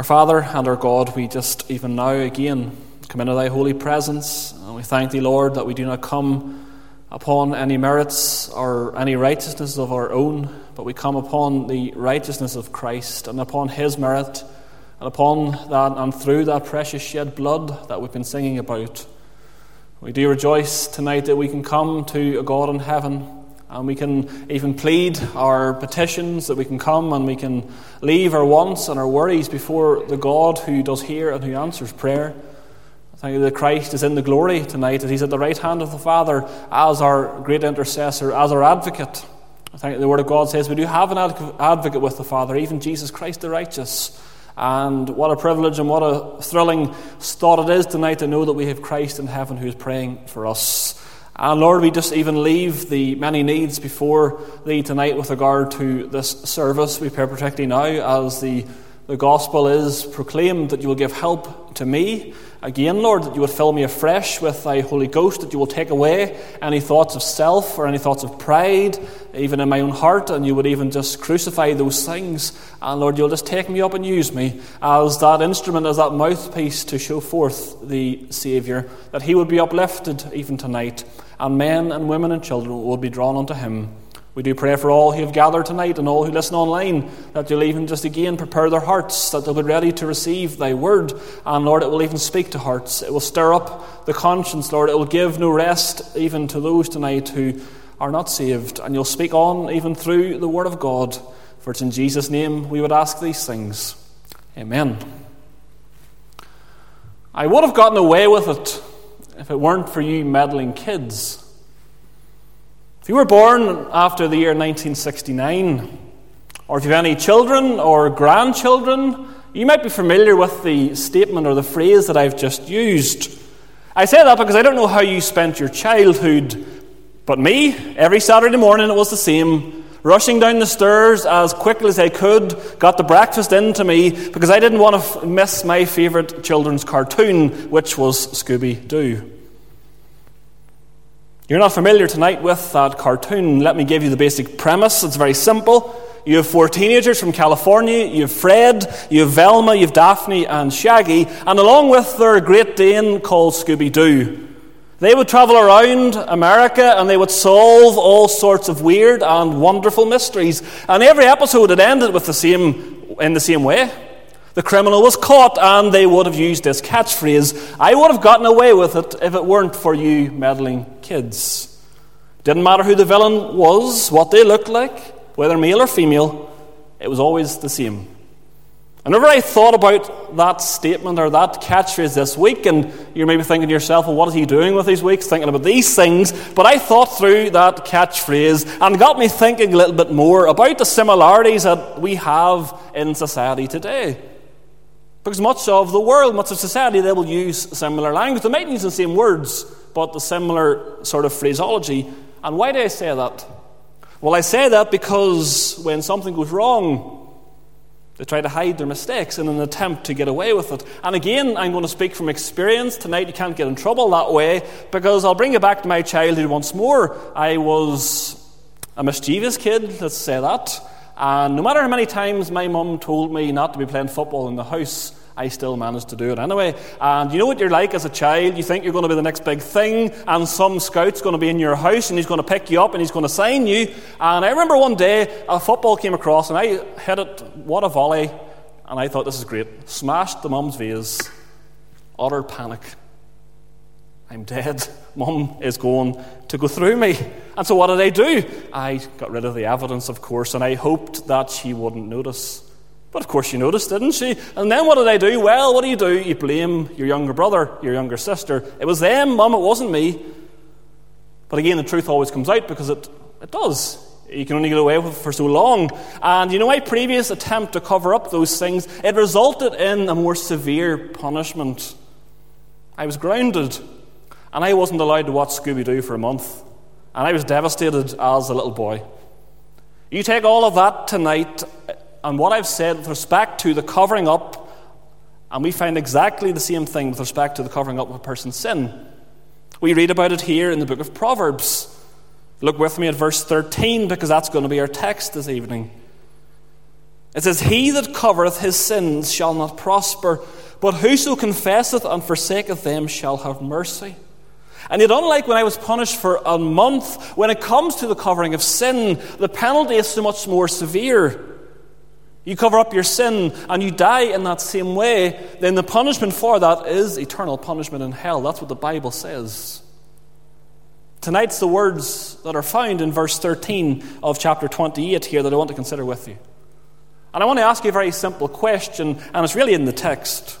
Our Father and our God, we just even now again come into thy holy presence, and we thank thee, Lord, that we do not come upon any merits or any righteousness of our own, but we come upon the righteousness of Christ and upon his merit, and upon that and through that precious shed blood that we've been singing about. We do rejoice tonight that we can come to a God in heaven and we can even plead our petitions, that we can come and we can leave our wants and our worries before the God who does hear and who answers prayer. Thank you that Christ is in the glory tonight, that He's at the right hand of the Father as our great intercessor, as our advocate. I think the Word of God says we do have an advocate with the Father, even Jesus Christ the righteous. And what a privilege and what a thrilling thought it is tonight to know that we have Christ in heaven who is praying for us. And Lord, we just even leave the many needs before Thee tonight with regard to this service. We pray particularly now as the, the gospel is proclaimed that you will give help to me Again, Lord, that you would fill me afresh with thy Holy Ghost, that you will take away any thoughts of self or any thoughts of pride, even in my own heart, and you would even just crucify those things. And Lord, you'll just take me up and use me as that instrument, as that mouthpiece to show forth the Saviour, that he would be uplifted even tonight, and men and women and children will be drawn unto him. We do pray for all who have gathered tonight and all who listen online that you'll even just again prepare their hearts, that they'll be ready to receive thy word. And Lord, it will even speak to hearts. It will stir up the conscience, Lord. It will give no rest even to those tonight who are not saved. And you'll speak on even through the word of God. For it's in Jesus' name we would ask these things. Amen. I would have gotten away with it if it weren't for you meddling kids. If you were born after the year 1969, or if you have any children or grandchildren, you might be familiar with the statement or the phrase that I've just used. I say that because I don't know how you spent your childhood, but me, every Saturday morning it was the same. Rushing down the stairs as quickly as I could, got the breakfast into me because I didn't want to miss my favourite children's cartoon, which was Scooby Doo. You're not familiar tonight with that cartoon. Let me give you the basic premise. It's very simple. You have four teenagers from California. You have Fred, you have Velma, you have Daphne, and Shaggy, and along with their Great Dane called Scooby Doo. They would travel around America and they would solve all sorts of weird and wonderful mysteries. And every episode had ended with the same, in the same way. The criminal was caught, and they would have used this catchphrase. I would have gotten away with it if it weren't for you meddling kids. Didn't matter who the villain was, what they looked like, whether male or female, it was always the same. Whenever I thought about that statement or that catchphrase this week, and you're maybe thinking to yourself, well, what is he doing with these weeks? Thinking about these things. But I thought through that catchphrase and got me thinking a little bit more about the similarities that we have in society today. Because much of the world, much of society, they will use similar language. They might use the same words, but the similar sort of phraseology. And why do I say that? Well, I say that because when something goes wrong, they try to hide their mistakes in an attempt to get away with it. And again, I'm going to speak from experience. Tonight, you can't get in trouble that way because I'll bring you back to my childhood once more. I was a mischievous kid, let's say that. And no matter how many times my mum told me not to be playing football in the house, I still managed to do it anyway. And you know what you're like as a child? You think you're going to be the next big thing, and some scout's going to be in your house, and he's going to pick you up, and he's going to sign you. And I remember one day a football came across, and I hit it, what a volley, and I thought, this is great. Smashed the mum's vase. Utter panic. I'm dead. Mum is going to go through me. And so what did I do? I got rid of the evidence, of course, and I hoped that she wouldn't notice. But of course she noticed, didn't she? And then what did I do? Well, what do you do? You blame your younger brother, your younger sister. It was them, Mum, it wasn't me. But again, the truth always comes out because it, it does. You can only get away with it for so long. And you know, my previous attempt to cover up those things, it resulted in a more severe punishment. I was grounded. And I wasn't allowed to watch Scooby Doo for a month. And I was devastated as a little boy. You take all of that tonight and what I've said with respect to the covering up, and we find exactly the same thing with respect to the covering up of a person's sin. We read about it here in the book of Proverbs. Look with me at verse 13 because that's going to be our text this evening. It says, He that covereth his sins shall not prosper, but whoso confesseth and forsaketh them shall have mercy. And yet, unlike when I was punished for a month, when it comes to the covering of sin, the penalty is so much more severe. You cover up your sin and you die in that same way, then the punishment for that is eternal punishment in hell. That's what the Bible says. Tonight's the words that are found in verse 13 of chapter 28 here that I want to consider with you. And I want to ask you a very simple question, and it's really in the text.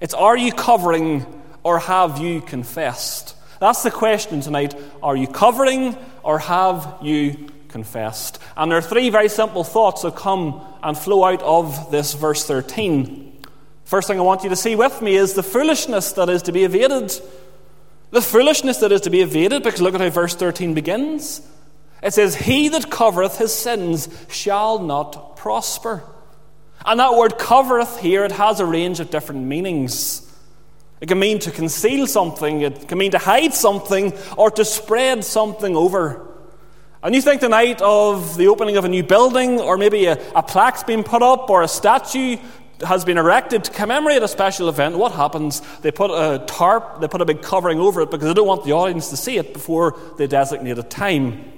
It's Are you covering or have you confessed? That's the question tonight. Are you covering or have you confessed? And there are three very simple thoughts that come and flow out of this verse 13. First thing I want you to see with me is the foolishness that is to be evaded. The foolishness that is to be evaded, because look at how verse 13 begins. It says, He that covereth his sins shall not prosper. And that word covereth here, it has a range of different meanings. It can mean to conceal something, it can mean to hide something, or to spread something over. And you think tonight of the opening of a new building, or maybe a, a plaque's been put up, or a statue has been erected to commemorate a special event. What happens? They put a tarp, they put a big covering over it because they don't want the audience to see it before they designate a time.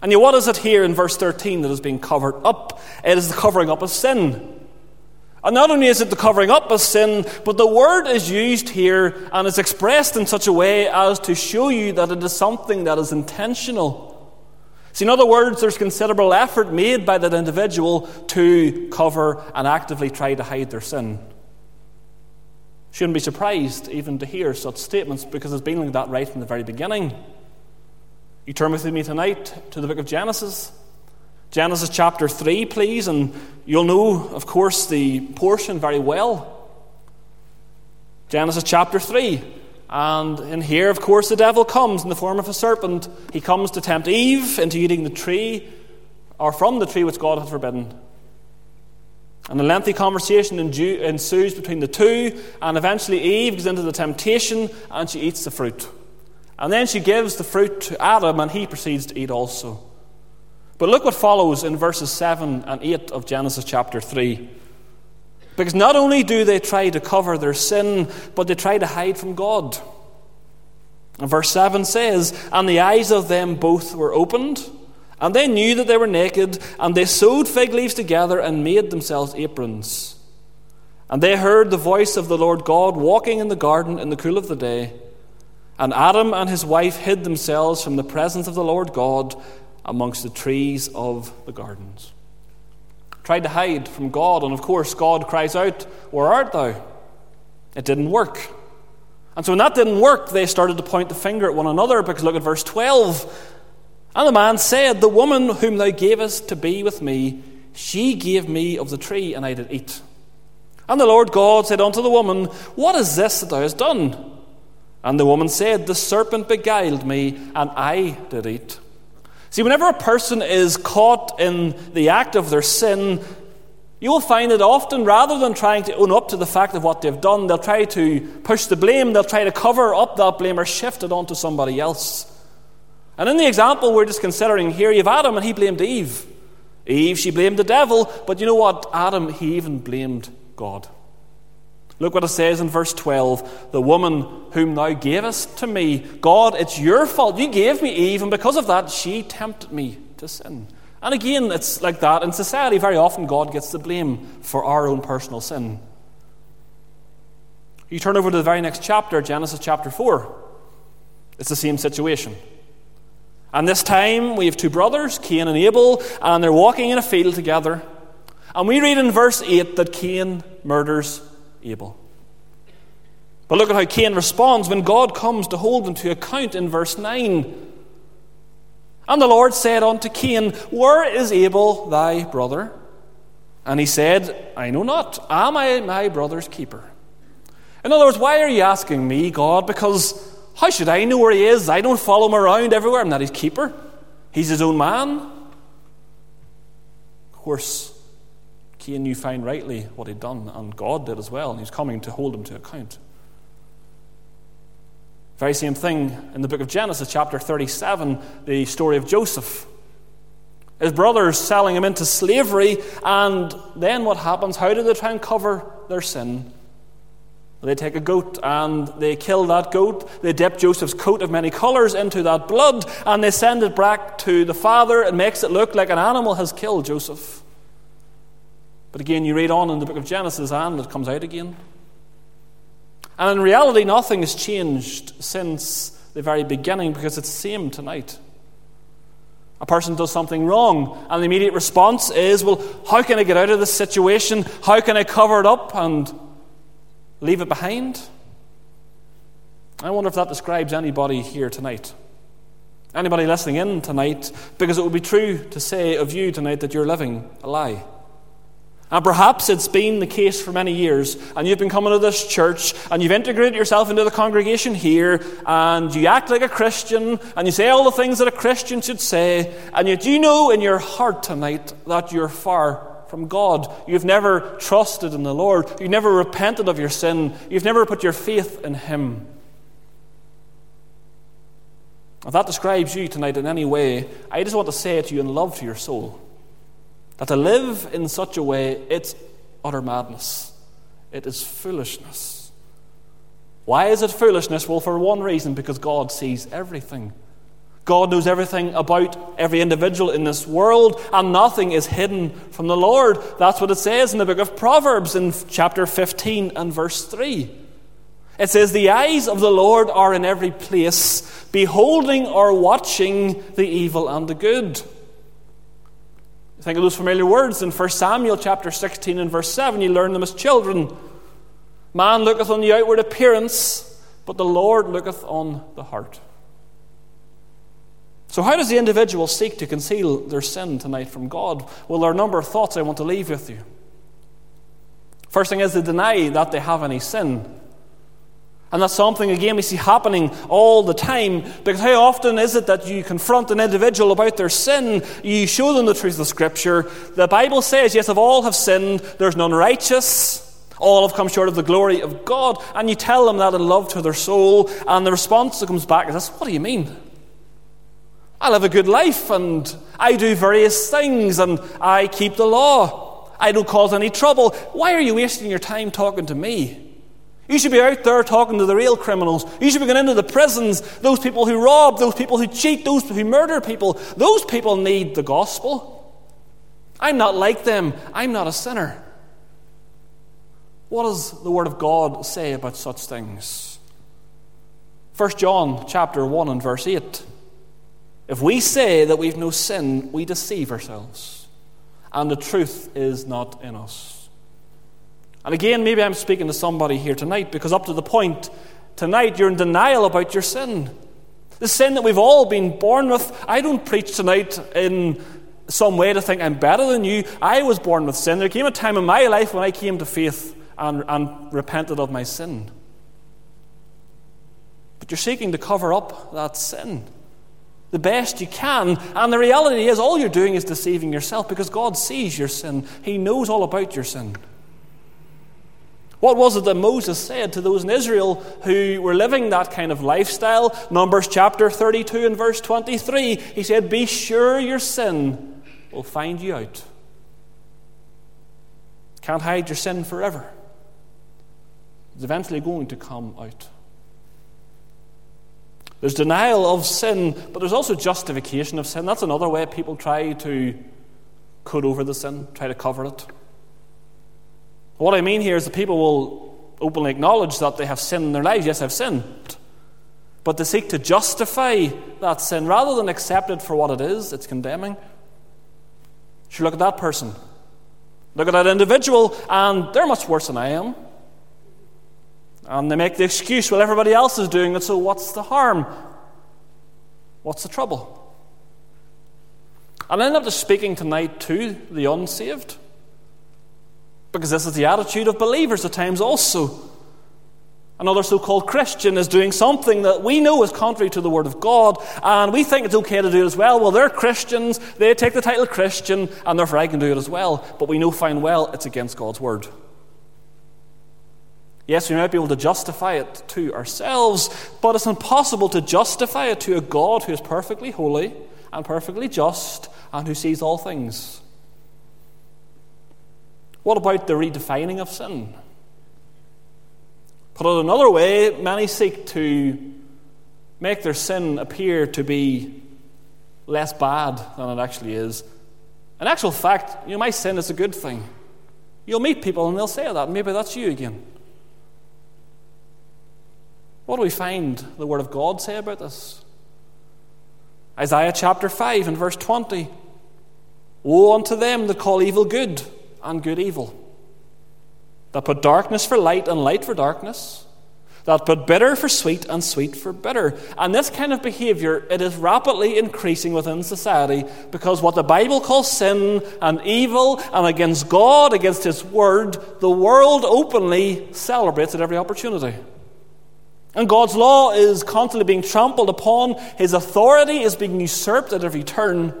And yet, what is it here in verse 13 that is being covered up? It is the covering up of sin. And not only is it the covering up of sin, but the word is used here and is expressed in such a way as to show you that it is something that is intentional. See, in other words, there's considerable effort made by that individual to cover and actively try to hide their sin. Shouldn't be surprised even to hear such statements because it's been like that right from the very beginning. You turn with me tonight to the book of Genesis. Genesis chapter 3, please, and you'll know, of course, the portion very well. Genesis chapter 3. And in here, of course, the devil comes in the form of a serpent. He comes to tempt Eve into eating the tree, or from the tree which God had forbidden. And a lengthy conversation ensues between the two, and eventually Eve goes into the temptation and she eats the fruit. And then she gives the fruit to Adam, and he proceeds to eat also. But look what follows in verses 7 and 8 of Genesis chapter 3. Because not only do they try to cover their sin, but they try to hide from God. And verse 7 says, And the eyes of them both were opened, and they knew that they were naked, and they sewed fig leaves together and made themselves aprons. And they heard the voice of the Lord God walking in the garden in the cool of the day. And Adam and his wife hid themselves from the presence of the Lord God amongst the trees of the gardens. Tried to hide from God, and of course, God cries out, Where art thou? It didn't work. And so when that didn't work, they started to point the finger at one another because look at verse 12. And the man said, The woman whom thou gavest to be with me, she gave me of the tree, and I did eat. And the Lord God said unto the woman, What is this that thou hast done? And the woman said, The serpent beguiled me, and I did eat. See, whenever a person is caught in the act of their sin, you will find that often, rather than trying to own up to the fact of what they've done, they'll try to push the blame, they'll try to cover up that blame or shift it onto somebody else. And in the example we're just considering here, you have Adam and he blamed Eve. Eve, she blamed the devil, but you know what? Adam, he even blamed God. Look what it says in verse 12 The woman whom thou gavest to me, God, it's your fault. You gave me Eve, and because of that, she tempted me to sin. And again, it's like that. In society, very often God gets the blame for our own personal sin. You turn over to the very next chapter, Genesis chapter 4. It's the same situation. And this time, we have two brothers, Cain and Abel, and they're walking in a field together. And we read in verse 8 that Cain murders Abel. But look at how Cain responds when God comes to hold them to account in verse 9. And the Lord said unto Cain, Where is Abel thy brother? And he said, I know not. Am I my brother's keeper? In other words, why are you asking me, God? Because how should I know where he is? I don't follow him around everywhere. I'm not his keeper. He's his own man. Of course, Cain knew fine rightly what he'd done, and God did as well, and he's coming to hold him to account. Very same thing in the book of Genesis, chapter 37, the story of Joseph. His brothers selling him into slavery, and then what happens? How do they try and cover their sin? They take a goat and they kill that goat. They dip Joseph's coat of many colours into that blood and they send it back to the father. It makes it look like an animal has killed Joseph. But again, you read on in the book of Genesis and it comes out again. And in reality, nothing has changed since the very beginning because it's the same tonight. A person does something wrong, and the immediate response is, Well, how can I get out of this situation? How can I cover it up and leave it behind? I wonder if that describes anybody here tonight. Anybody listening in tonight, because it would be true to say of you tonight that you're living a lie. And perhaps it's been the case for many years, and you've been coming to this church, and you've integrated yourself into the congregation here, and you act like a Christian, and you say all the things that a Christian should say, and yet you know in your heart tonight that you're far from God. You've never trusted in the Lord, you've never repented of your sin, you've never put your faith in Him. If that describes you tonight in any way, I just want to say it to you in love to your soul. That to live in such a way, it's utter madness. It is foolishness. Why is it foolishness? Well, for one reason, because God sees everything. God knows everything about every individual in this world, and nothing is hidden from the Lord. That's what it says in the book of Proverbs in chapter 15 and verse 3. It says, The eyes of the Lord are in every place, beholding or watching the evil and the good. Think of those familiar words in 1 Samuel chapter 16 and verse 7. You learn them as children. Man looketh on the outward appearance, but the Lord looketh on the heart. So, how does the individual seek to conceal their sin tonight from God? Well, there are a number of thoughts I want to leave with you. First thing is to deny that they have any sin. And that's something, again, we see happening all the time. Because how often is it that you confront an individual about their sin? You show them the truth of Scripture. The Bible says, yes, of all have sinned, there's none righteous. All have come short of the glory of God. And you tell them that in love to their soul. And the response that comes back is this What do you mean? I live a good life and I do various things and I keep the law. I don't cause any trouble. Why are you wasting your time talking to me? You should be out there talking to the real criminals. You should be going into the prisons, those people who rob, those people who cheat, those who murder people. Those people need the gospel. I'm not like them. I'm not a sinner. What does the Word of God say about such things? 1 John chapter 1 and verse 8. If we say that we've no sin, we deceive ourselves, and the truth is not in us. And again, maybe I'm speaking to somebody here tonight because up to the point tonight you're in denial about your sin. The sin that we've all been born with. I don't preach tonight in some way to think I'm better than you. I was born with sin. There came a time in my life when I came to faith and, and repented of my sin. But you're seeking to cover up that sin the best you can. And the reality is, all you're doing is deceiving yourself because God sees your sin, He knows all about your sin. What was it that Moses said to those in Israel who were living that kind of lifestyle? Numbers chapter 32 and verse 23. He said, Be sure your sin will find you out. Can't hide your sin forever. It's eventually going to come out. There's denial of sin, but there's also justification of sin. That's another way people try to coat over the sin, try to cover it. What I mean here is that people will openly acknowledge that they have sin in their lives. Yes, I've sinned. But they seek to justify that sin rather than accept it for what it is, it's condemning. You look at that person. Look at that individual, and they're much worse than I am. And they make the excuse, well, everybody else is doing it, so what's the harm? What's the trouble? And I end up just speaking tonight to the unsaved. Because this is the attitude of believers at times also. Another so called Christian is doing something that we know is contrary to the Word of God, and we think it's okay to do it as well. Well, they're Christians, they take the title Christian, and therefore I can do it as well. But we know fine well it's against God's Word. Yes, we might be able to justify it to ourselves, but it's impossible to justify it to a God who is perfectly holy and perfectly just and who sees all things. What about the redefining of sin? Put it another way, many seek to make their sin appear to be less bad than it actually is. In actual fact, you know, my sin is a good thing. You'll meet people and they'll say that. Maybe that's you again. What do we find the Word of God say about this? Isaiah chapter 5 and verse 20. Woe unto them that call evil good and good evil, that put darkness for light and light for darkness, that put bitter for sweet and sweet for bitter. And this kind of behavior, it is rapidly increasing within society because what the Bible calls sin and evil and against God, against His Word, the world openly celebrates at every opportunity. And God's law is constantly being trampled upon, His authority is being usurped at every turn.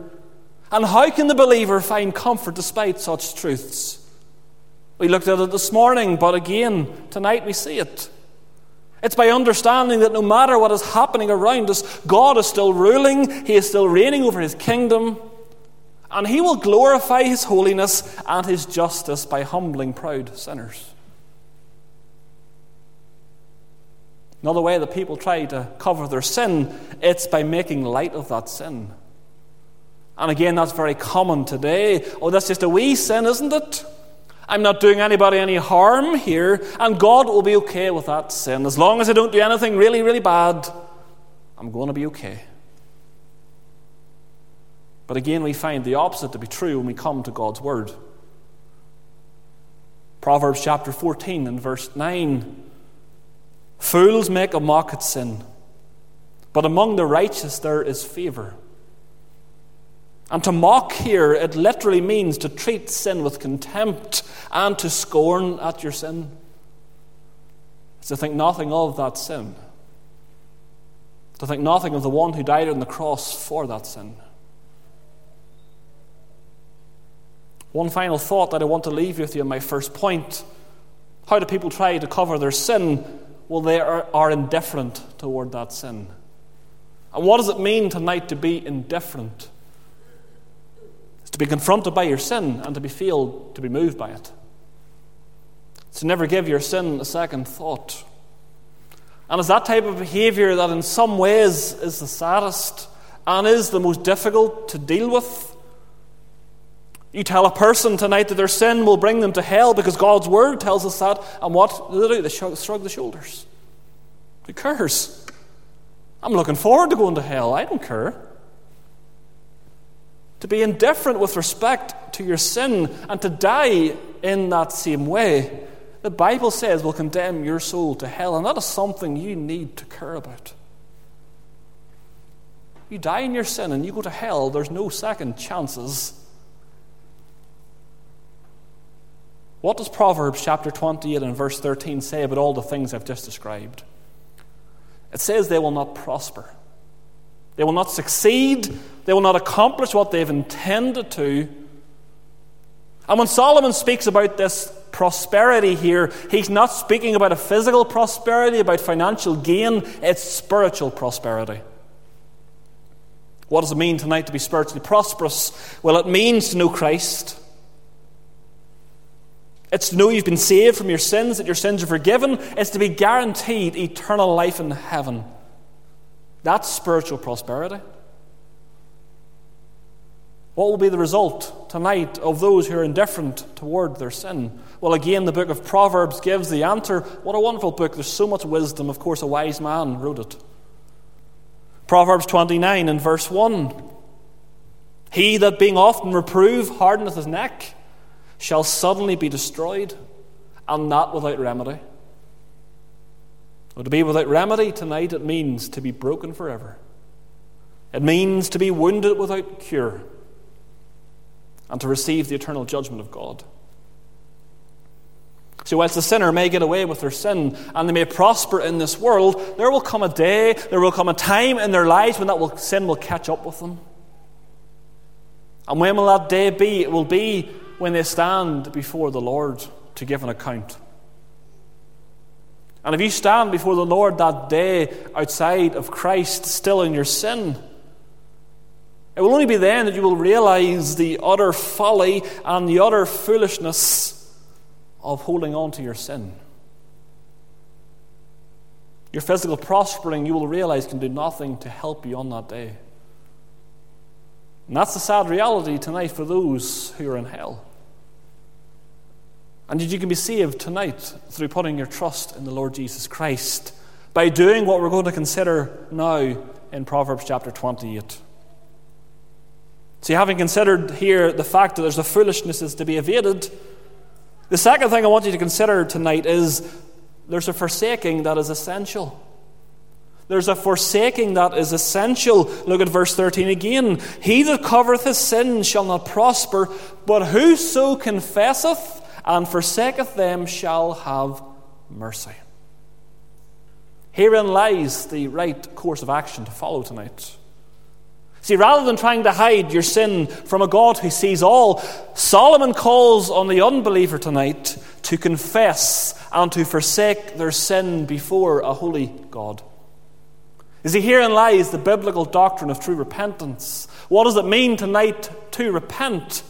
And how can the believer find comfort despite such truths? We looked at it this morning, but again, tonight we see it. It's by understanding that no matter what is happening around us, God is still ruling, He is still reigning over His kingdom, and He will glorify His holiness and His justice by humbling proud sinners. Another way that people try to cover their sin, it's by making light of that sin. And again, that's very common today. Oh, that's just a wee sin, isn't it? I'm not doing anybody any harm here, and God will be okay with that sin. As long as I don't do anything really, really bad, I'm going to be okay. But again, we find the opposite to be true when we come to God's Word. Proverbs chapter 14 and verse 9 Fools make a mock at sin, but among the righteous there is favor. And to mock here, it literally means to treat sin with contempt and to scorn at your sin. It's to think nothing of that sin. To think nothing of the one who died on the cross for that sin. One final thought that I want to leave you with you in my first point. How do people try to cover their sin? Well, they are, are indifferent toward that sin. And what does it mean tonight to be indifferent? To be confronted by your sin and to be feel to be moved by it. To never give your sin a second thought. And it's that type of behavior that, in some ways, is the saddest and is the most difficult to deal with. You tell a person tonight that their sin will bring them to hell because God's word tells us that, and what do they do? They shrug the shoulders. Who cares? I'm looking forward to going to hell. I don't care to be indifferent with respect to your sin and to die in that same way, the Bible says will condemn your soul to hell, and that is something you need to care about. You die in your sin and you go to hell, there's no second chances. What does Proverbs chapter 28 and verse 13 say about all the things I've just described? It says they will not prosper. They will not succeed. They will not accomplish what they've intended to. And when Solomon speaks about this prosperity here, he's not speaking about a physical prosperity, about financial gain, it's spiritual prosperity. What does it mean tonight to be spiritually prosperous? Well, it means to know Christ. It's to know you've been saved from your sins, that your sins are forgiven. It's to be guaranteed eternal life in heaven. That's spiritual prosperity. What will be the result tonight of those who are indifferent toward their sin? Well, again, the book of Proverbs gives the answer. What a wonderful book. There's so much wisdom. Of course, a wise man wrote it. Proverbs 29 and verse 1 He that being often reproved hardeneth his neck shall suddenly be destroyed, and not without remedy. Well, to be without remedy tonight, it means to be broken forever. It means to be wounded without cure and to receive the eternal judgment of God. So, whilst the sinner may get away with their sin and they may prosper in this world, there will come a day, there will come a time in their lives when that will, sin will catch up with them. And when will that day be? It will be when they stand before the Lord to give an account. And if you stand before the Lord that day outside of Christ, still in your sin, It will only be then that you will realize the utter folly and the utter foolishness of holding on to your sin. Your physical prospering, you will realize, can do nothing to help you on that day. And that's the sad reality tonight for those who are in hell. And you can be saved tonight through putting your trust in the Lord Jesus Christ by doing what we're going to consider now in Proverbs chapter 28. See, having considered here the fact that there's a foolishness is to be evaded, the second thing I want you to consider tonight is there's a forsaking that is essential. There's a forsaking that is essential. Look at verse 13 again. He that covereth his sin shall not prosper, but whoso confesseth and forsaketh them shall have mercy. Herein lies the right course of action to follow tonight. See, rather than trying to hide your sin from a God who sees all, Solomon calls on the unbeliever tonight to confess and to forsake their sin before a holy God. You see, herein lies the biblical doctrine of true repentance. What does it mean tonight to repent?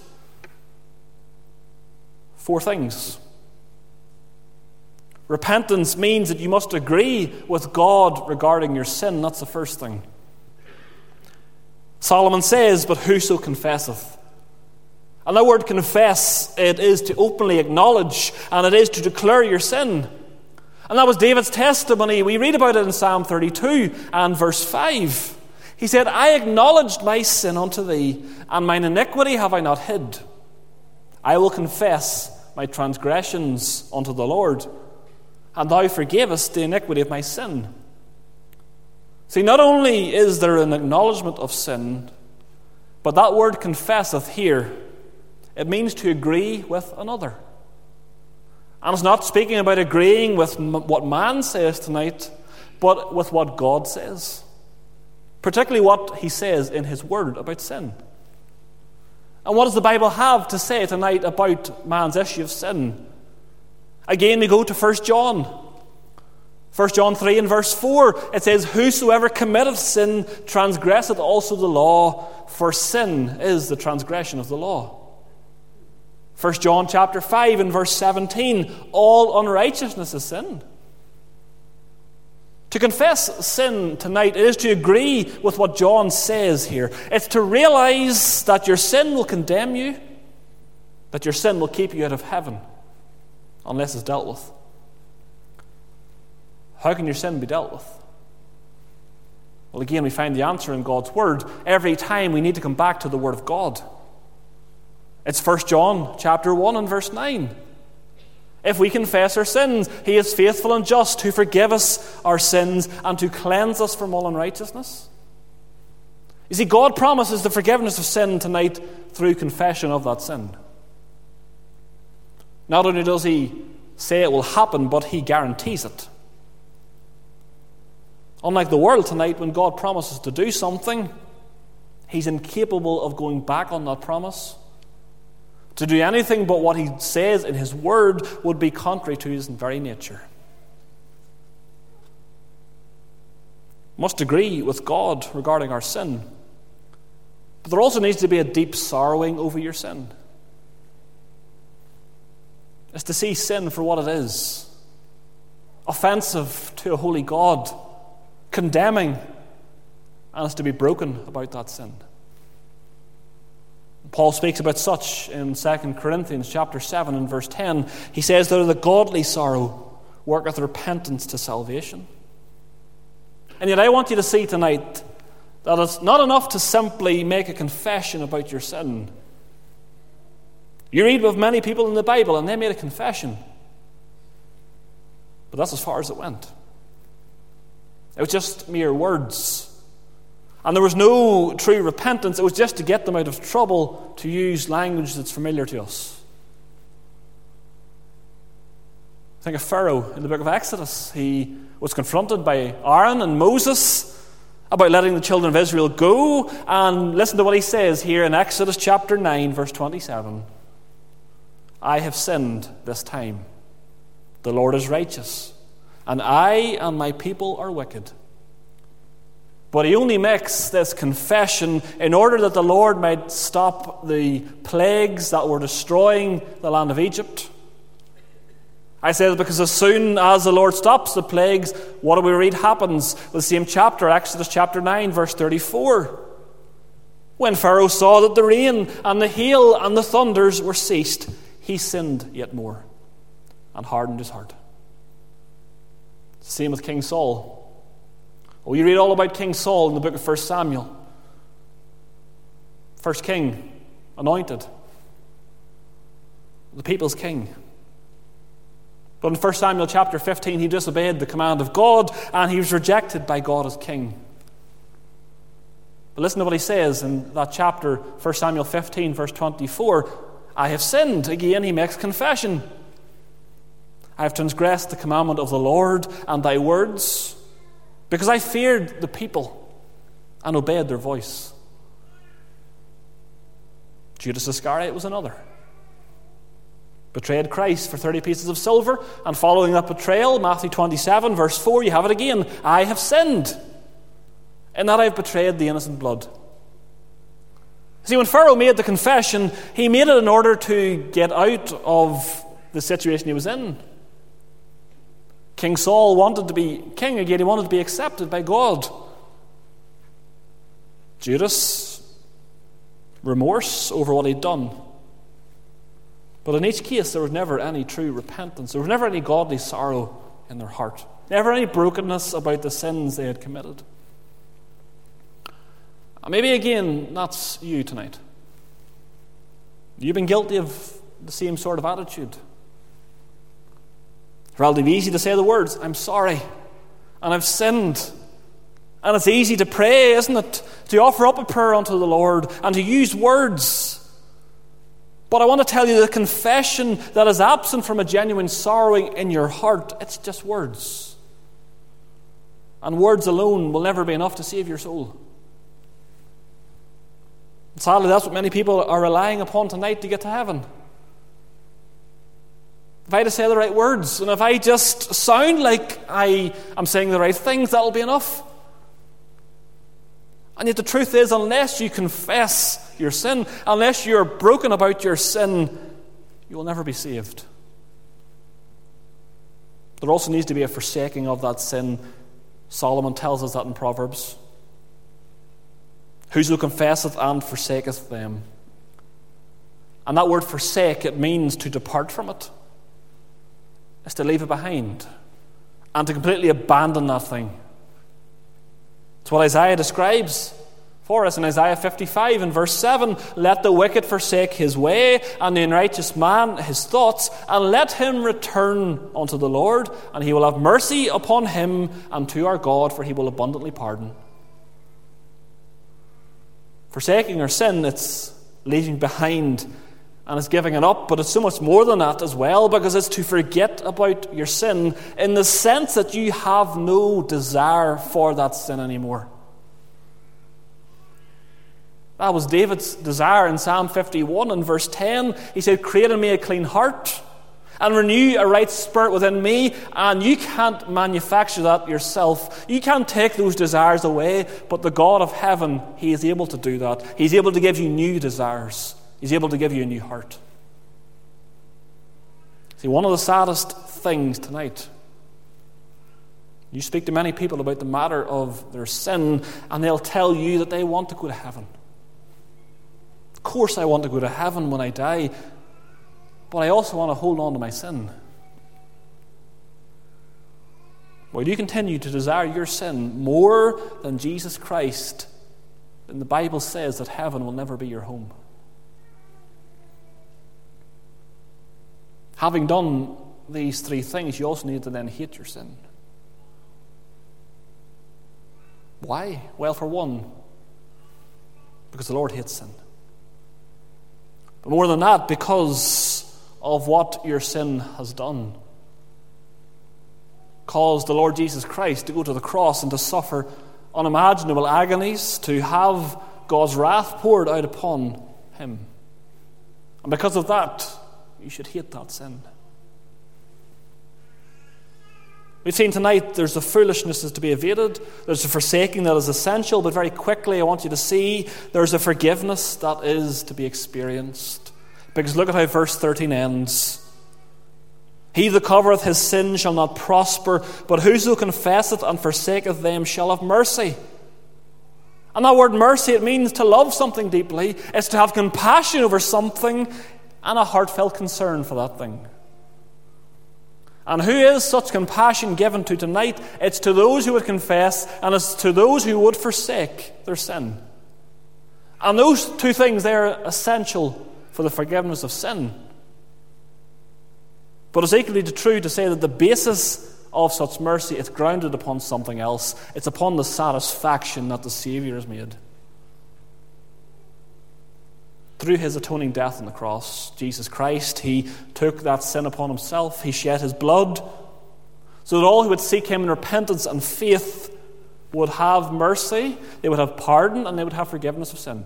Four things. Repentance means that you must agree with God regarding your sin. That's the first thing. Solomon says, But whoso confesseth. And that word confess, it is to openly acknowledge and it is to declare your sin. And that was David's testimony. We read about it in Psalm 32 and verse 5. He said, I acknowledged my sin unto thee, and mine iniquity have I not hid. I will confess my transgressions unto the Lord, and thou forgavest the iniquity of my sin. See, not only is there an acknowledgement of sin, but that word confesseth here, it means to agree with another. And it's not speaking about agreeing with what man says tonight, but with what God says. Particularly what he says in his word about sin. And what does the Bible have to say tonight about man's issue of sin? Again, we go to 1 John 1 John 3 and verse 4, it says, Whosoever committeth sin transgresseth also the law, for sin is the transgression of the law. 1 John chapter 5 and verse 17, all unrighteousness is sin. To confess sin tonight is to agree with what John says here. It's to realize that your sin will condemn you, that your sin will keep you out of heaven unless it's dealt with. How can your sin be dealt with? Well, again, we find the answer in God's Word. Every time we need to come back to the Word of God. It's 1 John chapter 1 and verse 9. If we confess our sins, He is faithful and just to forgive us our sins and to cleanse us from all unrighteousness. You see, God promises the forgiveness of sin tonight through confession of that sin. Not only does He say it will happen, but He guarantees it. Unlike the world tonight, when God promises to do something, He's incapable of going back on that promise. To do anything but what He says in His Word would be contrary to His very nature. Must agree with God regarding our sin. But there also needs to be a deep sorrowing over your sin. It's to see sin for what it is offensive to a holy God condemning, and is to be broken about that sin. Paul speaks about such in 2 Corinthians chapter 7 and verse 10. He says that the godly sorrow worketh repentance to salvation. And yet I want you to see tonight that it's not enough to simply make a confession about your sin. You read of many people in the Bible and they made a confession. But that's as far as it went. It was just mere words. And there was no true repentance. It was just to get them out of trouble to use language that's familiar to us. Think of Pharaoh in the book of Exodus. He was confronted by Aaron and Moses about letting the children of Israel go. And listen to what he says here in Exodus chapter 9, verse 27. I have sinned this time. The Lord is righteous and I and my people are wicked. But he only makes this confession in order that the Lord might stop the plagues that were destroying the land of Egypt. I say that because as soon as the Lord stops the plagues, what do we read happens? The same chapter, Exodus chapter 9, verse 34. When Pharaoh saw that the rain and the hail and the thunders were ceased, he sinned yet more and hardened his heart. Same with King Saul. Oh, you read all about King Saul in the book of 1 Samuel. First king, anointed, the people's king. But in 1 Samuel chapter 15, he disobeyed the command of God and he was rejected by God as king. But listen to what he says in that chapter, 1 Samuel 15, verse 24. I have sinned. Again, he makes confession. I have transgressed the commandment of the Lord and thy words, because I feared the people and obeyed their voice. Judas Iscariot was another betrayed Christ for 30 pieces of silver, and following that betrayal, Matthew 27, verse 4, you have it again I have sinned, in that I have betrayed the innocent blood. See, when Pharaoh made the confession, he made it in order to get out of the situation he was in. King Saul wanted to be king again, he wanted to be accepted by God. Judas, remorse over what he'd done. But in each case, there was never any true repentance. There was never any godly sorrow in their heart. Never any brokenness about the sins they had committed. Maybe again, that's you tonight. You've been guilty of the same sort of attitude. It's relatively easy to say the words, I'm sorry, and I've sinned. And it's easy to pray, isn't it? To offer up a prayer unto the Lord and to use words but I want to tell you the confession that is absent from a genuine sorrowing in your heart, it's just words. And words alone will never be enough to save your soul. sadly, that's what many people are relying upon tonight to get to heaven. If I just say the right words, and if I just sound like I am saying the right things, that'll be enough. And yet, the truth is, unless you confess your sin, unless you're broken about your sin, you will never be saved. There also needs to be a forsaking of that sin. Solomon tells us that in Proverbs. Whoso confesseth and forsaketh them. And that word forsake, it means to depart from it. It's to leave it behind and to completely abandon that thing. It's what Isaiah describes for us in Isaiah 55 and verse 7 Let the wicked forsake his way, and the unrighteous man his thoughts, and let him return unto the Lord, and he will have mercy upon him and to our God, for he will abundantly pardon. Forsaking our sin, it's leaving behind and it's giving it up, but it's so much more than that as well because it's to forget about your sin in the sense that you have no desire for that sin anymore. That was David's desire in Psalm 51 and verse 10. He said, Create in me a clean heart and renew a right spirit within me. And you can't manufacture that yourself. You can't take those desires away, but the God of heaven, He is able to do that. He's able to give you new desires. He's able to give you a new heart. See, one of the saddest things tonight, you speak to many people about the matter of their sin, and they'll tell you that they want to go to heaven. Of course, I want to go to heaven when I die, but I also want to hold on to my sin. While you continue to desire your sin more than Jesus Christ, then the Bible says that heaven will never be your home. Having done these three things, you also need to then hate your sin. Why? Well, for one, because the Lord hates sin. But more than that, because of what your sin has done. Caused the Lord Jesus Christ to go to the cross and to suffer unimaginable agonies, to have God's wrath poured out upon him. And because of that, you should hate that sin. We've seen tonight there's a foolishness is to be evaded, there's a forsaking that is essential, but very quickly I want you to see there's a forgiveness that is to be experienced. Because look at how verse 13 ends. He that covereth his sin shall not prosper, but whoso confesseth and forsaketh them shall have mercy. And that word mercy, it means to love something deeply, it's to have compassion over something and a heartfelt concern for that thing. And who is such compassion given to tonight? It's to those who would confess, and it's to those who would forsake their sin. And those two things, they're essential for the forgiveness of sin. But it's equally true to say that the basis of such mercy is grounded upon something else. It's upon the satisfaction that the Saviour has made. Through his atoning death on the cross, Jesus Christ, he took that sin upon himself. He shed his blood so that all who would seek him in repentance and faith would have mercy, they would have pardon, and they would have forgiveness of sin.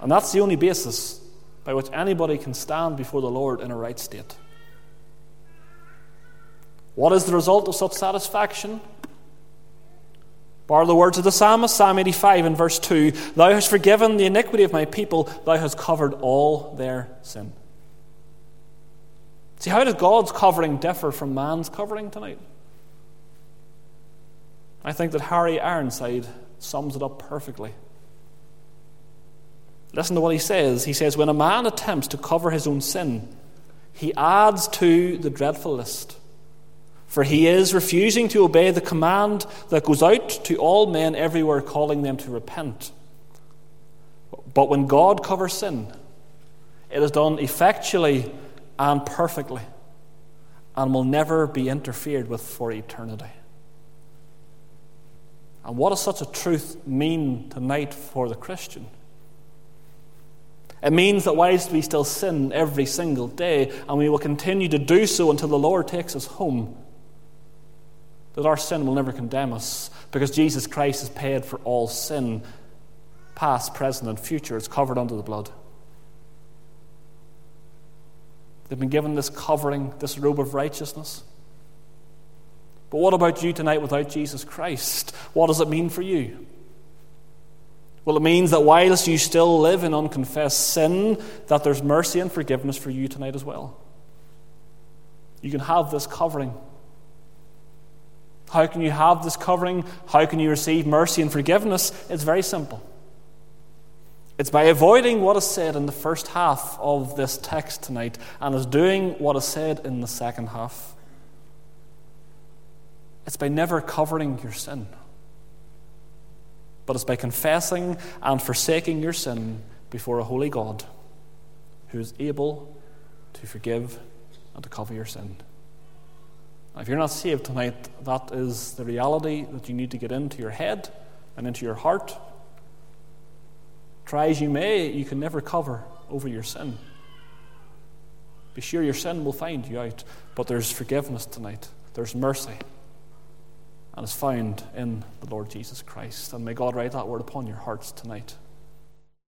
And that's the only basis by which anybody can stand before the Lord in a right state. What is the result of such satisfaction? Borrow the words of the psalmist, Psalm 85 in verse 2 Thou hast forgiven the iniquity of my people, thou hast covered all their sin. See, how does God's covering differ from man's covering tonight? I think that Harry Ironside sums it up perfectly. Listen to what he says. He says, When a man attempts to cover his own sin, he adds to the dreadful list. For he is refusing to obey the command that goes out to all men everywhere, calling them to repent. But when God covers sin, it is done effectually and perfectly, and will never be interfered with for eternity. And what does such a truth mean tonight for the Christian? It means that whilst we still sin every single day, and we will continue to do so until the Lord takes us home, that our sin will never condemn us because Jesus Christ has paid for all sin, past, present, and future. It's covered under the blood. They've been given this covering, this robe of righteousness. But what about you tonight without Jesus Christ? What does it mean for you? Well, it means that whilst you still live in unconfessed sin, that there's mercy and forgiveness for you tonight as well. You can have this covering. How can you have this covering? How can you receive mercy and forgiveness? It's very simple. It's by avoiding what is said in the first half of this text tonight and is doing what is said in the second half. It's by never covering your sin but it's by confessing and forsaking your sin before a holy God who is able to forgive and to cover your sin. If you're not saved tonight, that is the reality that you need to get into your head and into your heart. Try as you may, you can never cover over your sin. Be sure your sin will find you out, but there's forgiveness tonight, there's mercy and it's found in the Lord Jesus Christ. And may God write that word upon your hearts tonight.